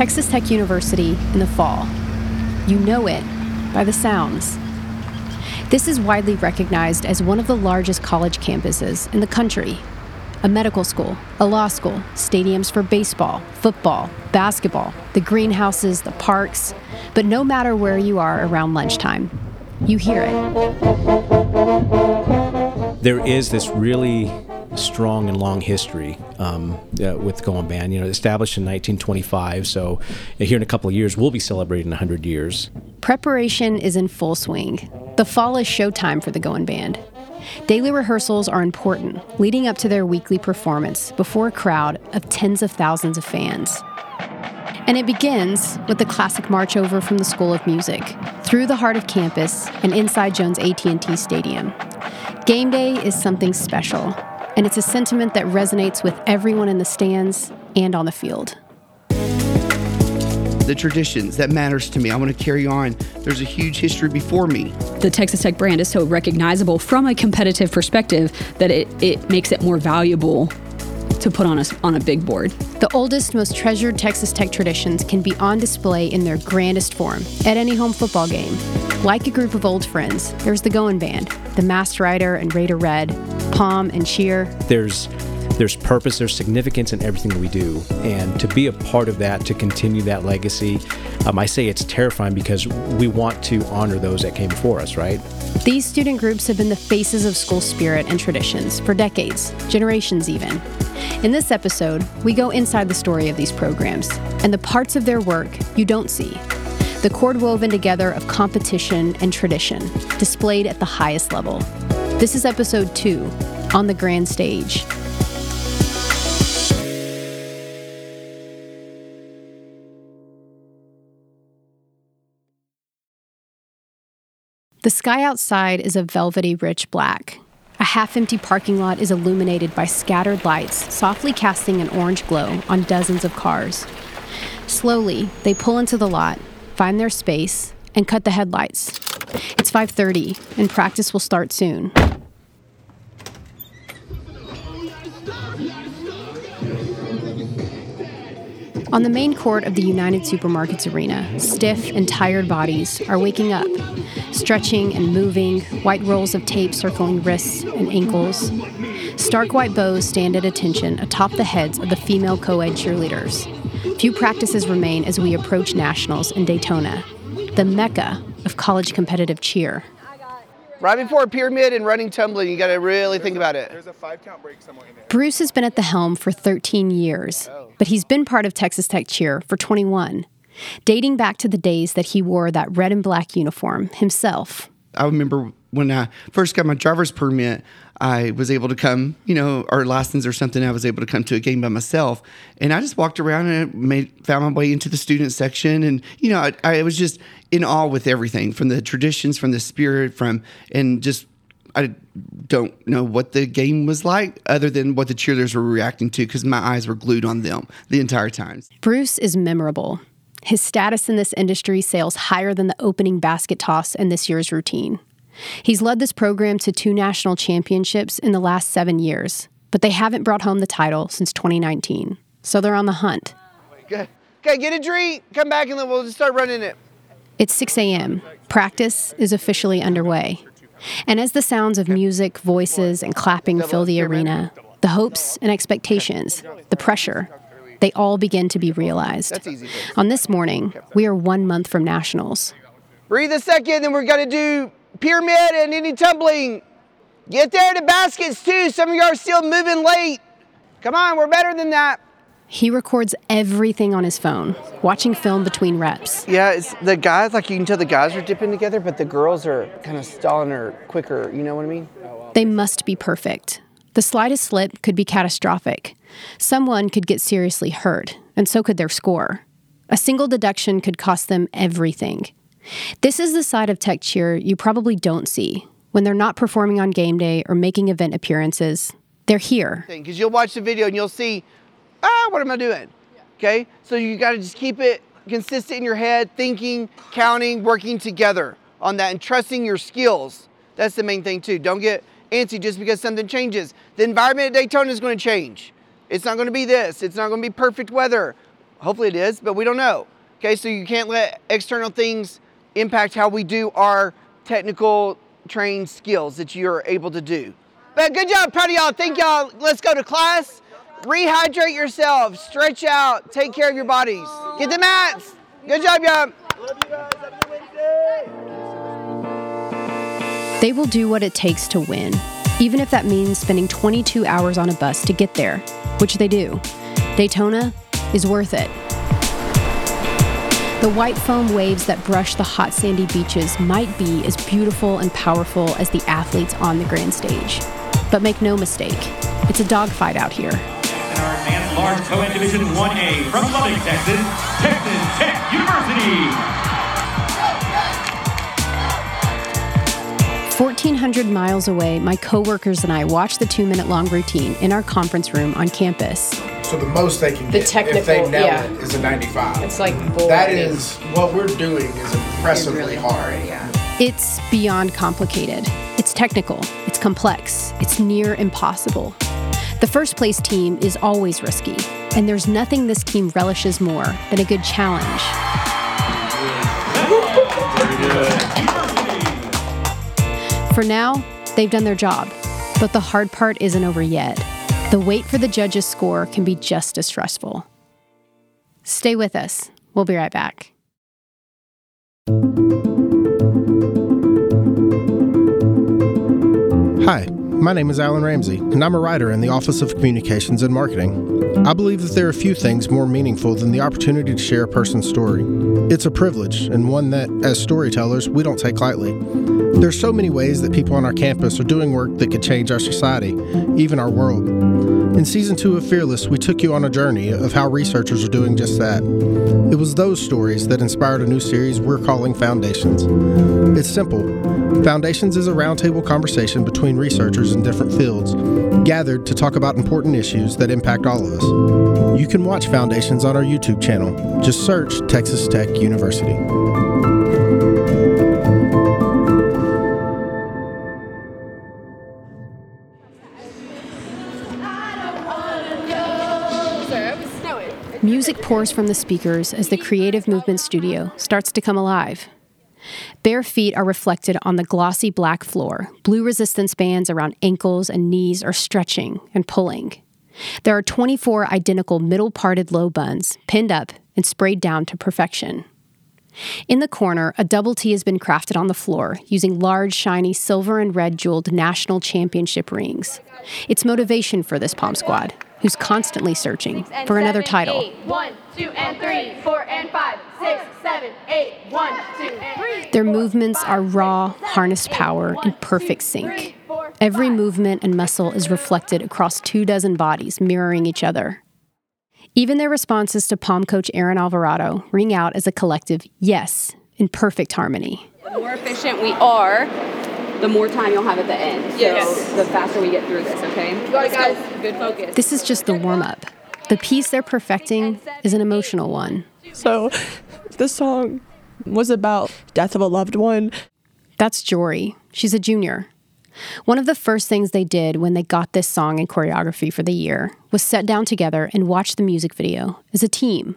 Texas Tech University in the fall. You know it by the sounds. This is widely recognized as one of the largest college campuses in the country. A medical school, a law school, stadiums for baseball, football, basketball, the greenhouses, the parks. But no matter where you are around lunchtime, you hear it. There is this really strong and long history um, uh, with Goin' Band. You know, established in 1925, so here in a couple of years we'll be celebrating 100 years. Preparation is in full swing. The fall is showtime for the Goin' Band. Daily rehearsals are important, leading up to their weekly performance before a crowd of tens of thousands of fans. And it begins with the classic march over from the School of Music, through the heart of campus and inside Jones AT&T Stadium. Game day is something special, and it's a sentiment that resonates with everyone in the stands and on the field. The traditions that matters to me. I want to carry on. There's a huge history before me. The Texas Tech brand is so recognizable from a competitive perspective that it, it makes it more valuable to put on a, on a big board. The oldest, most treasured Texas Tech traditions can be on display in their grandest form at any home football game. Like a group of old friends, there's the Goin' Band, the Masked Rider and Raider Red, Pom and Cheer. There's there's purpose, there's significance in everything that we do. And to be a part of that, to continue that legacy, um, I say it's terrifying because we want to honor those that came before us, right? These student groups have been the faces of school spirit and traditions for decades, generations even. In this episode, we go inside the story of these programs and the parts of their work you don't see. The cord woven together of competition and tradition, displayed at the highest level. This is episode two on the grand stage. The sky outside is a velvety rich black. A half empty parking lot is illuminated by scattered lights, softly casting an orange glow on dozens of cars. Slowly, they pull into the lot, find their space, and cut the headlights. It's 5:30 and practice will start soon. On the main court of the United Supermarkets Arena, stiff and tired bodies are waking up, stretching and moving, white rolls of tape circling wrists and ankles. Stark white bows stand at attention atop the heads of the female co ed cheerleaders. Few practices remain as we approach nationals in Daytona, the mecca of college competitive cheer. Right before a pyramid and running tumbling, you got to really think about it. There's a five count break somewhere in there. Bruce has been at the helm for 13 years, oh. but he's been part of Texas Tech Cheer for 21, dating back to the days that he wore that red and black uniform himself. I remember when I first got my driver's permit, I was able to come, you know, or license or something. I was able to come to a game by myself, and I just walked around and made found my way into the student section, and you know, I, I was just in awe with everything from the traditions, from the spirit, from and just I don't know what the game was like other than what the cheerleaders were reacting to because my eyes were glued on them the entire time. Bruce is memorable. His status in this industry sails higher than the opening basket toss in this year's routine. He's led this program to two national championships in the last seven years, but they haven't brought home the title since 2019. So they're on the hunt. Okay, get a drink, come back, and then we'll just start running it. It's 6 a.m. Practice is officially underway. And as the sounds of music, voices, and clapping fill the arena, the hopes and expectations, the pressure, they all begin to be realized. On this morning, we are one month from nationals. Breathe a second, then we're going to do pyramid and any tumbling. Get there to baskets too. Some of you are still moving late. Come on, we're better than that. He records everything on his phone, watching film between reps. Yeah, it's the guys, like you can tell the guys are dipping together, but the girls are kind of stalling or quicker. You know what I mean? They must be perfect. The slightest slip could be catastrophic. Someone could get seriously hurt, and so could their score. A single deduction could cost them everything. This is the side of Tech Cheer you probably don't see when they're not performing on game day or making event appearances. They're here. Because you'll watch the video and you'll see, ah, what am I doing? Okay, so you got to just keep it consistent in your head, thinking, counting, working together on that, and trusting your skills. That's the main thing too. Don't get antsy just because something changes. The environment at Daytona is going to change. It's not going to be this. It's not going to be perfect weather. Hopefully it is, but we don't know. Okay, so you can't let external things impact how we do our technical trained skills that you're able to do. But good job, proud of y'all. Thank y'all. Let's go to class. Rehydrate yourselves, stretch out, take care of your bodies. Get the mats. Good job, y'all. They will do what it takes to win, even if that means spending 22 hours on a bus to get there, which they do. Daytona is worth it. The white foam waves that brush the hot sandy beaches might be as beautiful and powerful as the athletes on the grand stage. But make no mistake, it's a dogfight out here. In our advanced large co-ed division 1A from Lubbock, Texas, Texas Tech University. 1,400 miles away, my coworkers and I watch the two minute long routine in our conference room on campus. So the most they can The get if they technical, nail yeah. it is a 95. It's like that boring. is what we're doing is impressively really hard. hard, yeah. It's beyond complicated. It's technical, it's complex, it's near impossible. The first place team is always risky, and there's nothing this team relishes more than a good challenge. For now, they've done their job, but the hard part isn't over yet. The wait for the judge's score can be just as stressful. Stay with us. We'll be right back. My name is Alan Ramsey, and I'm a writer in the Office of Communications and Marketing. I believe that there are few things more meaningful than the opportunity to share a person's story. It's a privilege, and one that, as storytellers, we don't take lightly. There are so many ways that people on our campus are doing work that could change our society, even our world. In season two of Fearless, we took you on a journey of how researchers are doing just that. It was those stories that inspired a new series we're calling Foundations. It's simple. Foundations is a roundtable conversation between researchers in different fields, gathered to talk about important issues that impact all of us. You can watch Foundations on our YouTube channel. Just search Texas Tech University. Music pours from the speakers as the creative movement studio starts to come alive. Bare feet are reflected on the glossy black floor. Blue resistance bands around ankles and knees are stretching and pulling. There are 24 identical middle parted low buns pinned up and sprayed down to perfection. In the corner, a double T has been crafted on the floor using large, shiny silver and red jeweled national championship rings. It's motivation for this Pom Squad, who's constantly searching and for another title. eight. And three, four, and five, six, seven, eight. One, two, and three. Their movements are raw, harnessed power in perfect sync. three, four, Every five. movement and muscle is reflected across two dozen bodies mirroring each other. Even their responses to Pom coach Erin Alvarado ring out as a collective yes in perfect harmony. The more efficient we are, the more time you'll have at the end. So Yes. the faster we get through this, okay? Got it, guys. Good focus. This is just the warm up. The piece they're perfecting is an emotional one. So this song was about death of a loved one. That's Jory. She's a junior. One of the first things they did when they got this song and choreography for the year was sit down together and watch the music video as a team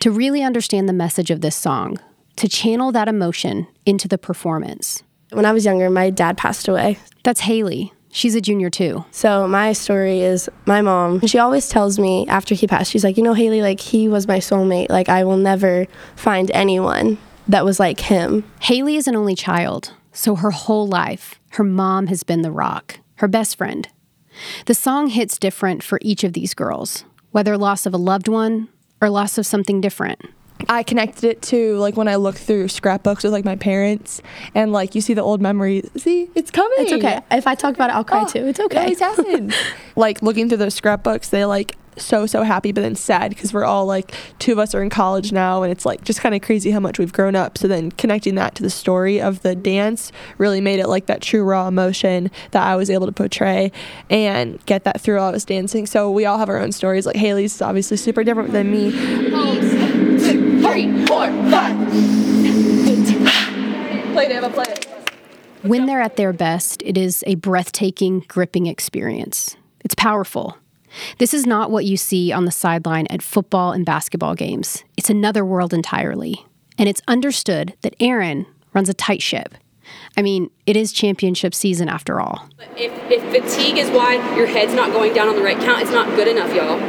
to really understand the message of this song, to channel that emotion into the performance. When I was younger, my dad passed away. That's Haley. She's a junior too. So my story is my mom. She always tells me after he passed, she's like, you know, Haley, like he was my soulmate. Like I will never find anyone that was like him. Haley is an only child, so her whole life, her mom has been the rock, her best friend. The song hits different for each of these girls, whether loss of a loved one or loss of something different. I connected it to like when I look through scrapbooks with like my parents and like you see the old memories. See, it's coming. It's okay. If I talk about it, I'll cry Oh, too. It's It okay. always happens. like looking through those scrapbooks, they like so so happy, but then sad because we're all like two of us are in college now, and it's like just kind of crazy how much we've grown up. So then connecting that to the story of the dance really made it like that true raw emotion that I was able to portray and get that through while I was dancing. So we all have our own stories. Like Haley's is obviously super different than me. Oh, Three, four, five. Play it, Ava, play it. When they're at their best, it is a breathtaking, gripping experience. It's powerful. This is not what you see on the sideline at football and basketball games. It's another world entirely. And it's understood that Erin runs a tight ship. I mean, it is championship season after all. If, if fatigue is why your head's not going down on the right count, it's not good enough, y'all.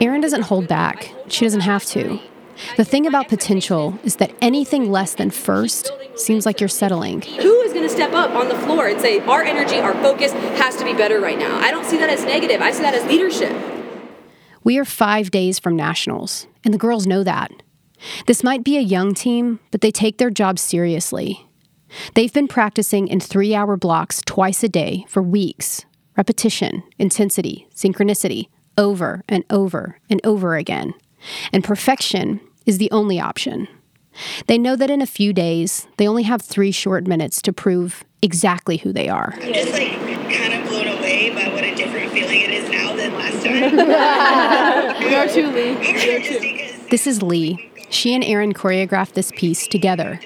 Erin doesn't hold back. She doesn't have to. The thing about potential is that anything less than first seems like you're settling. Who is going to step up on the floor and say, our energy, our focus has to be better right now? I don't see that as negative. I see that as leadership. We are five days from nationals, and the girls know that. This might be a young team, but they take their job seriously. They've been practicing in three hour blocks twice a day for weeks. Repetition, intensity, synchronicity, over and over and over again. And perfection is the only option. They know that in a few days, they only have three short minutes to prove exactly who they are. I'm just like kind of blown away by what a different feeling it is now than last time. we are too, Lee. We are too. This is Lee. She and Erin choreographed this piece together.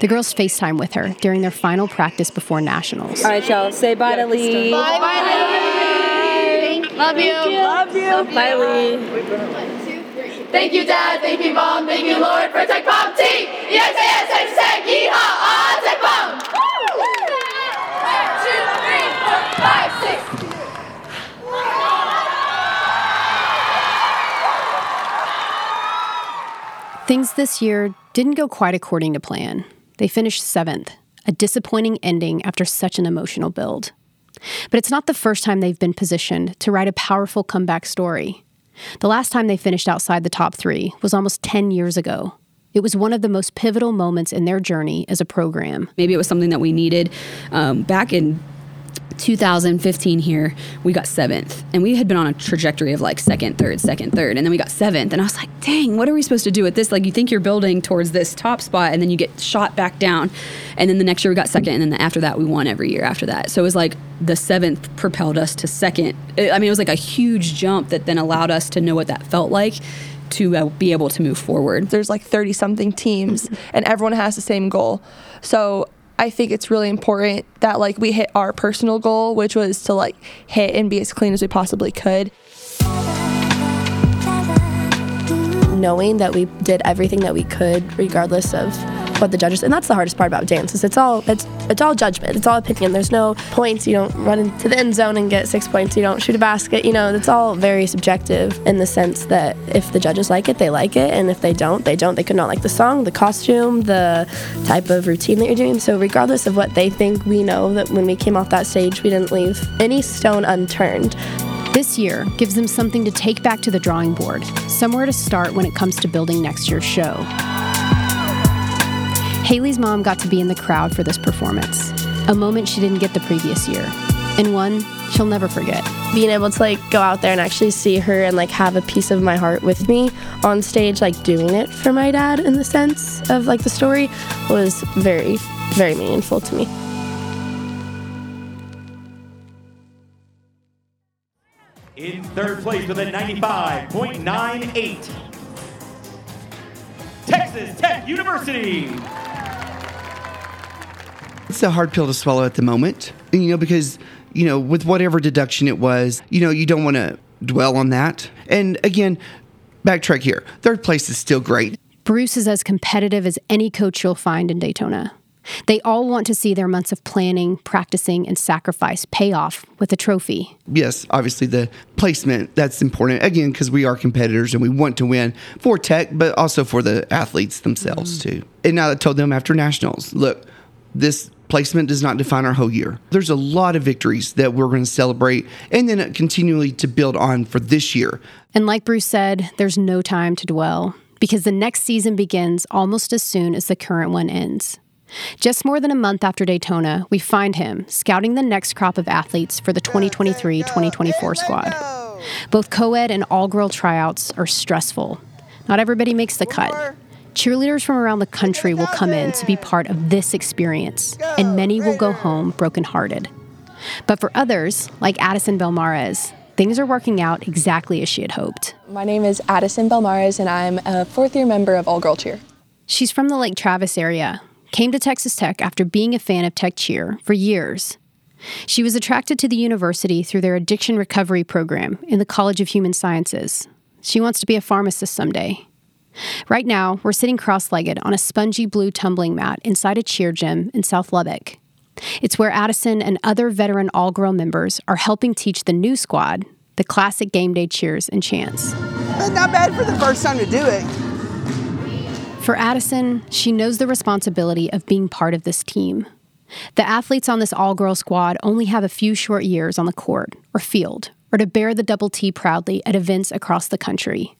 The girls FaceTime with her during their final practice before nationals. All right, y'all. Say bye to Lee. Bye, bye, Lee. Love you. Love you. Bye, Lee. Thank you, Dad. Thank you, Mom. Thank you, Lord, for Tech Pom Team. Yes, yes, yes, Tech. Yeehaw. Ah, Tech. One, two, three, four, five, six. Things this year didn't go quite according to plan. They finished seventh, a disappointing ending after such an emotional build. But it's not the first time they've been positioned to write a powerful comeback story. The last time they finished outside the top three was almost 10 years ago. It was one of the most pivotal moments in their journey as a program. Maybe it was something that we needed. Um, back in 2015 here, we got seventh. And we had been on a trajectory of like second, third, second, third. And then we got seventh. And I was like, dang, what are we supposed to do with this? Like, you think you're building towards this top spot and then you get shot back down. And then the next year we got second. And then after that, we won every year after that. So it was like the seventh propelled us to second. I mean, it was like a huge jump that then allowed us to know what that felt like to uh, be able to move forward. There's like 30 something teams and everyone has the same goal. So I think it's really important that like we hit our personal goal, which was to like hit and be as clean as we possibly could. Knowing that we did everything that we could, regardless of what the judges and that's the hardest part about dance is it's all it's it's all judgment. It's all opinion. There's no points. You don't run into the end zone and get six points. You don't shoot a basket. You know it's all very subjective in the sense that if the judges like it they like it. And if they don't they don't. They could not like the song the costume the type of routine that you're doing. So regardless of what they think we know that when we came off that stage we didn't leave any stone unturned. This year gives them something to take back to the drawing board, somewhere to start when it comes to building next year's show. Haley's mom got to be in the crowd for this performance, a moment she didn't get the previous year, and one she'll never forget. being able to like go out there and actually see her and like have a piece of my heart with me on stage like doing it for my dad in the sense of like the story was very very meaningful to me In third place with a 95.98, Texas Tech University. It's a hard pill to swallow at the moment, you know, because, you know, with whatever deduction it was, you know, you don't want to dwell on that. And again, backtrack here. Third place is still great. Bruce is as competitive as any coach you'll find in Daytona. They all want to see their months of planning, practicing, and sacrifice pay off with a trophy. Yes, obviously the placement, that's important. Again, because we are competitors and we want to win for Tech, but also for the athletes themselves, mm-hmm. too. And now I told them after nationals, look, this placement does not define our whole year. There's a lot of victories that we're going to celebrate and then continually to build on for this year. And like Bruce said, there's no time to dwell because the next season begins almost as soon as the current one ends. Just more than a month after Daytona, we find him scouting the next crop of athletes for the 2023 2024 squad. Both co ed and all girl tryouts are stressful. Not everybody makes the cut. Cheerleaders from around the country will come in to be part of this experience, and many will go home brokenhearted. But for others, like Addison Belmares, things are working out exactly as she had hoped. My name is Addison Belmares, and I'm a fourth year member of All Girl Cheer. She's from the Lake Travis area, came to Texas Tech after being a fan of Tech Cheer for years. She was attracted to the university through their addiction recovery program in the College of Human Sciences. She wants to be a pharmacist someday. Right now, we're sitting cross legged on a spongy blue tumbling mat inside a cheer gym in South Lubbock. It's where Addison and other veteran all girl members are helping teach the new squad the classic game day cheers and chants. Not bad for the first time to do it. For Addison, she knows the responsibility of being part of this team. The athletes on this all girl squad only have a few short years on the court or field or to bear the double T proudly at events across the country.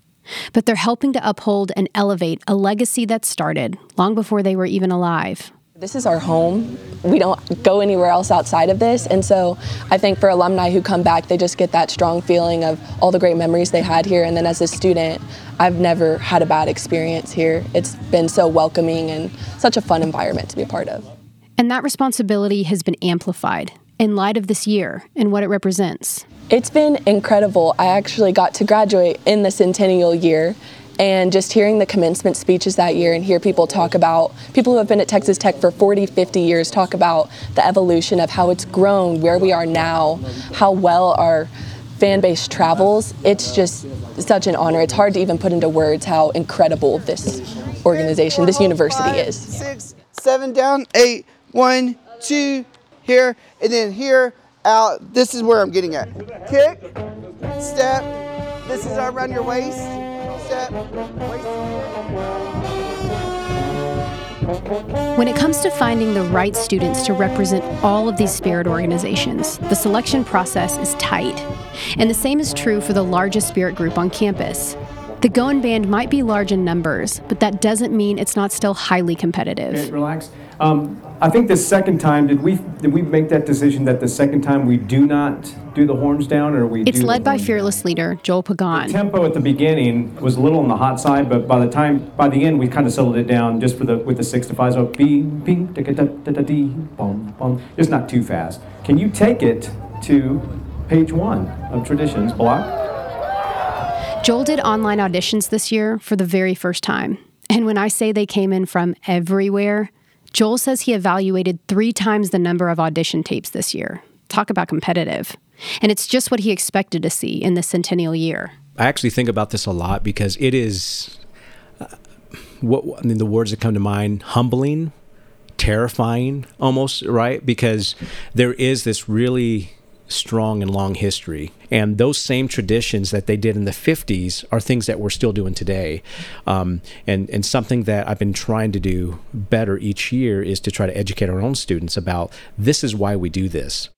But they're helping to uphold and elevate a legacy that started long before they were even alive. This is our home. We don't go anywhere else outside of this. And so I think for alumni who come back, they just get that strong feeling of all the great memories they had here. And then as a student, I've never had a bad experience here. It's been so welcoming and such a fun environment to be a part of. And that responsibility has been amplified in light of this year and what it represents. It's been incredible. I actually got to graduate in the centennial year and just hearing the commencement speeches that year and hear people talk about people who have been at Texas Tech for 40, 50 years talk about the evolution of how it's grown, where we are now, how well our fan base travels. It's just such an honor. It's hard to even put into words how incredible this organization, this university is. Six, seven down, eight, one, two, here, and then here, out. This is where I'm getting at. Kick, step. This is around your waist. Step, When it comes to finding the right students to represent all of these spirit organizations, the selection process is tight. And the same is true for the largest spirit group on campus. The Goin' Band might be large in numbers, but that doesn't mean it's not still highly competitive. Relax. Um, I think the second time, did we did we make that decision that the second time we do not do the horns down, or we? It's do led the by fearless leader Joel Pagan. tempo at the beginning was a little on the hot side, but by the time by the end we kind of settled it down just for the with the six to five. So beep beep da da da da dee boom boom. Just not too fast. Can you take it to page one of traditions block? Joel did online auditions this year for the very first time. And when I say they came in from everywhere, Joel says he evaluated three times the number of audition tapes this year. Talk about competitive. And it's just what he expected to see in the centennial year. I actually think about this a lot because it is uh, what I mean the words that come to mind humbling, terrifying almost, right? Because there is this really strong and long history. And those same traditions that they did in the 50s are things that we're still doing today. Um, and, and something that I've been trying to do better each year is to try to educate our own students about this is why we do this.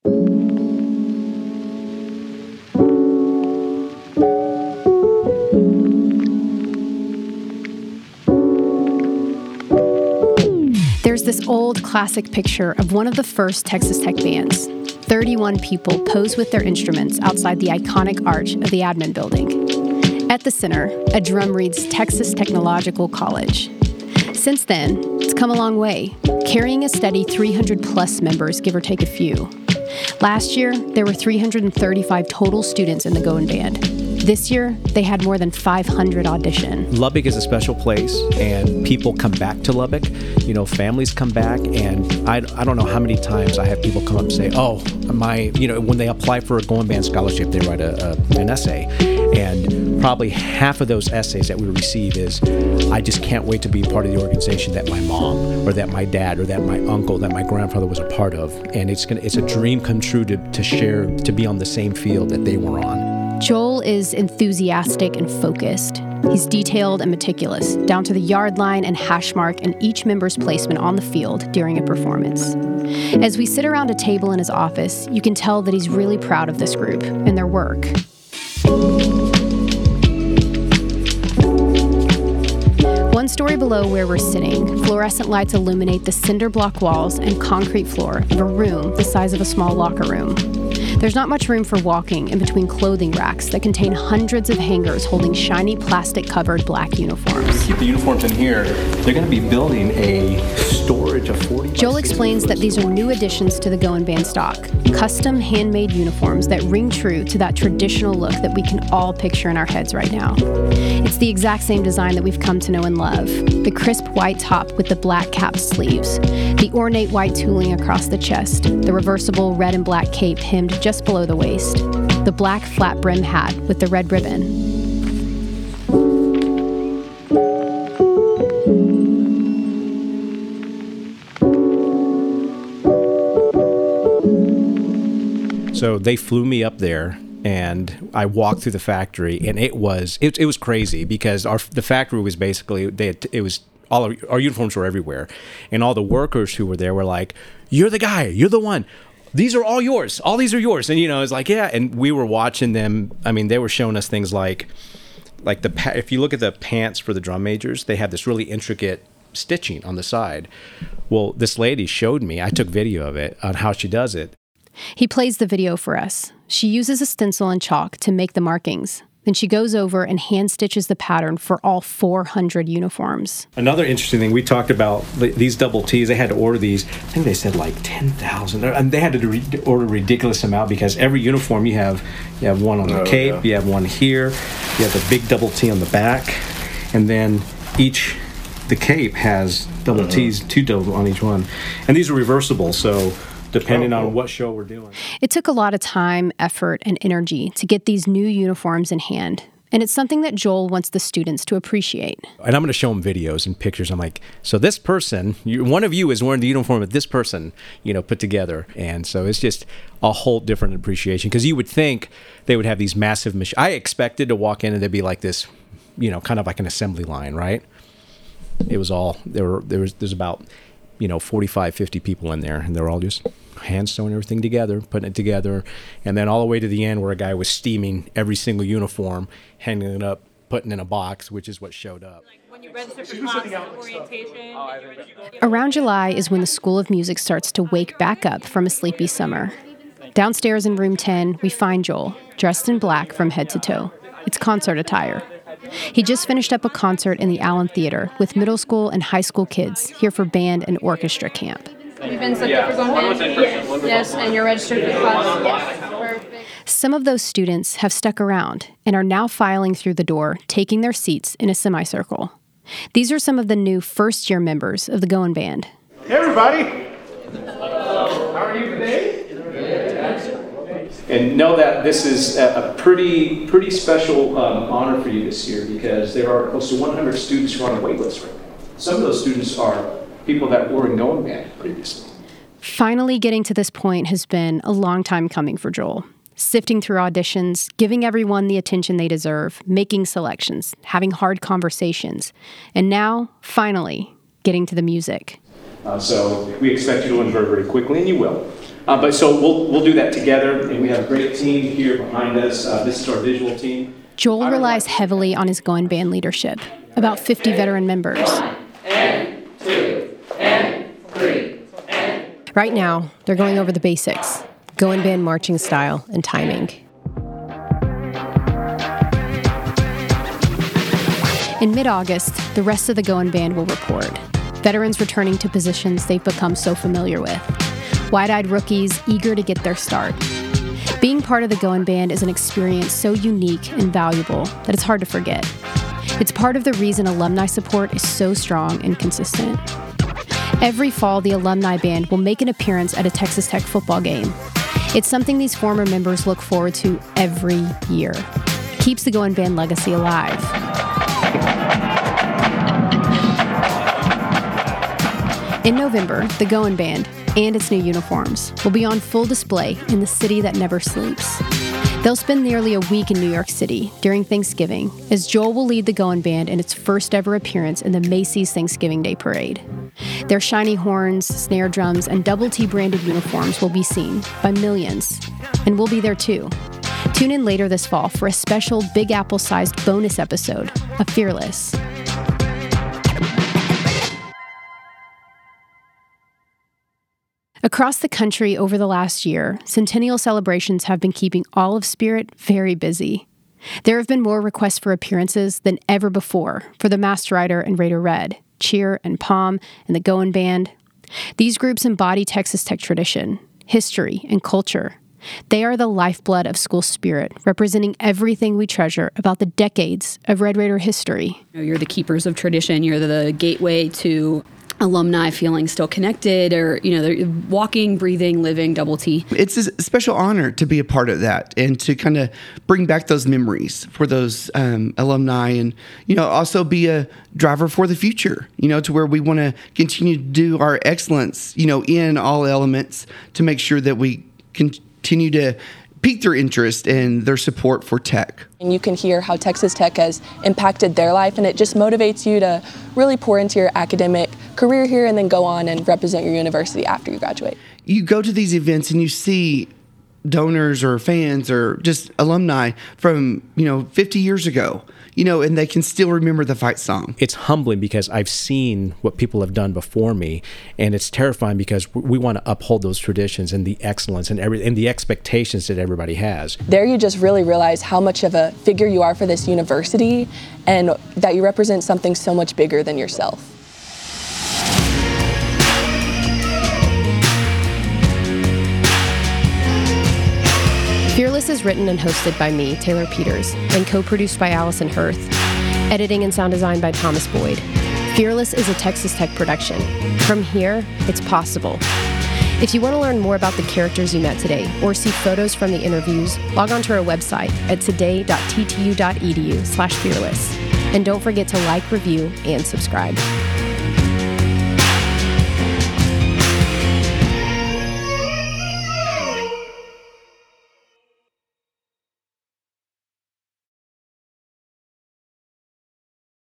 Classic picture of one of the first Texas Tech bands. 31 people pose with their instruments outside the iconic arch of the admin building. At the center, a drum reads Texas Technological College. Since then, it's come a long way, carrying a steady 300 plus members, give or take a few. Last year, there were 335 total students in the Goin' Band. This year, they had more than 500 audition. Lubbock is a special place, and people come back to Lubbock. You know, families come back, and I, I don't know how many times I have people come up and say, "Oh, my," you know, when they apply for a Goin' Band scholarship, they write a, a an essay, and probably half of those essays that we receive is, "I just can't wait to be part of the organization that my mom, or that my dad, or that my uncle, that my grandfather was a part of," and it's gonna, it's a dream come true to to share, to be on the same field that they were on. Joel is enthusiastic and focused. He's detailed and meticulous, down to the yard line and hash mark and each member's placement on the field during a performance. As we sit around a table in his office, you can tell that he's really proud of this group and their work. One story below where we're sitting, fluorescent lights illuminate the cinder block walls and concrete floor of a room the size of a small locker room. There's not much room for walking in between clothing racks that contain hundreds of hangers holding shiny plastic covered black uniforms. Keep the uniforms in here. They're going to be building a storage of 40. Joel explains that these are new additions to the Goin' Band stock custom handmade uniforms that ring true to that traditional look that we can all picture in our heads right now. It's the exact same design that we've come to know and love the crisp white top with the black capped sleeves, the ornate white tooling across the chest, the reversible red and black cape hemmed just below the waist, the black flat brim hat with the red ribbon. So they flew me up there and I walked through the factory and it was it, it was crazy because our the factory was basically they had, it was all our, our uniforms were everywhere. And all the workers who were there were like you're the guy you're the one. These are all yours all these are yours. And you know it's like yeah. And we were watching them. I mean they were showing us things like like the if you look at the pants for the drum majors they have this really intricate stitching on the side. Well this lady showed me I took video of it on how she does it He plays the video for us. She uses a stencil and chalk to make the markings. Then she goes over and hand stitches the pattern for all 400 uniforms. Another interesting thing we talked about these double T's. They had to order these. I think they said like ten thousand, and they had to re- order a ridiculous amount because every uniform you have, you have one on the Oh, cape, yeah. you have one here, you have the big double T on the back, and then each the cape has double Uh-huh. T's, two double on each one, and these are reversible. So depending Oh, cool. on what show we're doing. It took a lot of time, effort, and energy to get these new uniforms in hand. And it's something that Joel wants the students to appreciate. and I'm going to show them videos and pictures. I'm like, so this person, you, one of you is wearing the uniform that this person, you know, put together, and so it's just a whole different appreciation because you would think they would have these massive machines. I expected to walk in and there'd be like this, you know, kind of like an assembly line, right? It was all there were there was there's about you know 45 50 people in there and they're all just hand sewing everything together putting it together and then all the way to the end where a guy was steaming every single uniform hanging it up putting in a box which is what showed up When you register for class orientation, Around July is when the School of Music starts to wake back up from a sleepy summer. Downstairs in room 10, we find Joel, dressed in black from head to toe. It's concert attire. He just finished up a concert in the Allen Theater with middle school and high school kids here for band and orchestra camp. You've been signed up for Goin' Band? Yes, and you're registered for class? Perfect. Some of those students have stuck around and are now filing through the door, taking their seats in a semicircle. These are some of the new first year members of the Goin' Band. Hey, everybody. Hello, how are you today? and know that this is a, a pretty pretty special um, honor for you this year because there are close to 100 students who are on a wait list right now. Some of those students are people that were in Goin' Band previously. Finally, getting to this point has been a long time coming for Joel. Sifting through auditions, giving everyone the attention they deserve, making selections, having hard conversations, and now, finally, getting to the music. Uh, so we expect you to learn very, very quickly, and you will. Uh, but so we'll, we'll do that together, and we have a great team here behind us. Uh, this is our visual team. Joel relies heavily on his Goin' Band leadership, about 50 veteran members. Right now, they're going over the basics Goin' Band marching style and timing. In mid August, the rest of the Goin' Band will report. Veterans returning to positions they've become so familiar with. Wide eyed rookies eager to get their start. Being part of the Goin' Band is an experience so unique and valuable that it's hard to forget. It's part of the reason alumni support is so strong and consistent. Every fall, the alumni band will make an appearance at a Texas Tech football game. It's something these former members look forward to every year. Keeps the Goin' Band legacy alive. In November, the Goin' Band and its new uniforms will be on full display in the city that never sleeps. They'll spend nearly a week in New York City during Thanksgiving as Joel will lead the Goin' Band in its first ever appearance in the Macy's Thanksgiving Day Parade. Their shiny horns, snare drums, and double T branded uniforms will be seen by millions, and we'll be there too. Tune in later this fall for a special Big Apple sized bonus episode of Fearless. Across the country over the last year, centennial celebrations have been keeping all of Spirit very busy. There have been more requests for appearances than ever before for the Masked Rider and Raider Red, Cheer and Pom and the Goin' Band. These groups embody Texas Tech tradition, history, and culture. They are the lifeblood of school spirit, representing everything we treasure about the decades of Red Raider history. You're the keepers of tradition. You're the gateway to alumni feeling still connected or you know they're walking breathing living double t. It's a special honor to be a part of that and to kind of bring back those memories for those um, alumni and you know also be a driver for the future you know to where we want to continue to do our excellence you know in all elements to make sure that we continue to pique their interest and their support for tech. And you can hear how Texas Tech has impacted their life, and it just motivates you to really pour into your academic career here and then go on and represent your university after you graduate. You go to these events and you see donors or fans or just alumni from, you know, 50 years ago you know, and they can still remember the fight song. It's humbling because I've seen what people have done before me, and it's terrifying because we want to uphold those traditions and the excellence and every and the expectations that everybody has. There, you just really realize how much of a figure you are for this university, and that you represent something so much bigger than yourself. Written and hosted by me, Taylor Peters, and co produced by Allison Hirth. Editing and sound design by Thomas Boyd. Fearless is a Texas Tech production. From here, it's possible. If you want to learn more about the characters you met today or see photos from the interviews, log on to our website at today.ttu.edu slash fearless. And don't forget to like, review, and subscribe.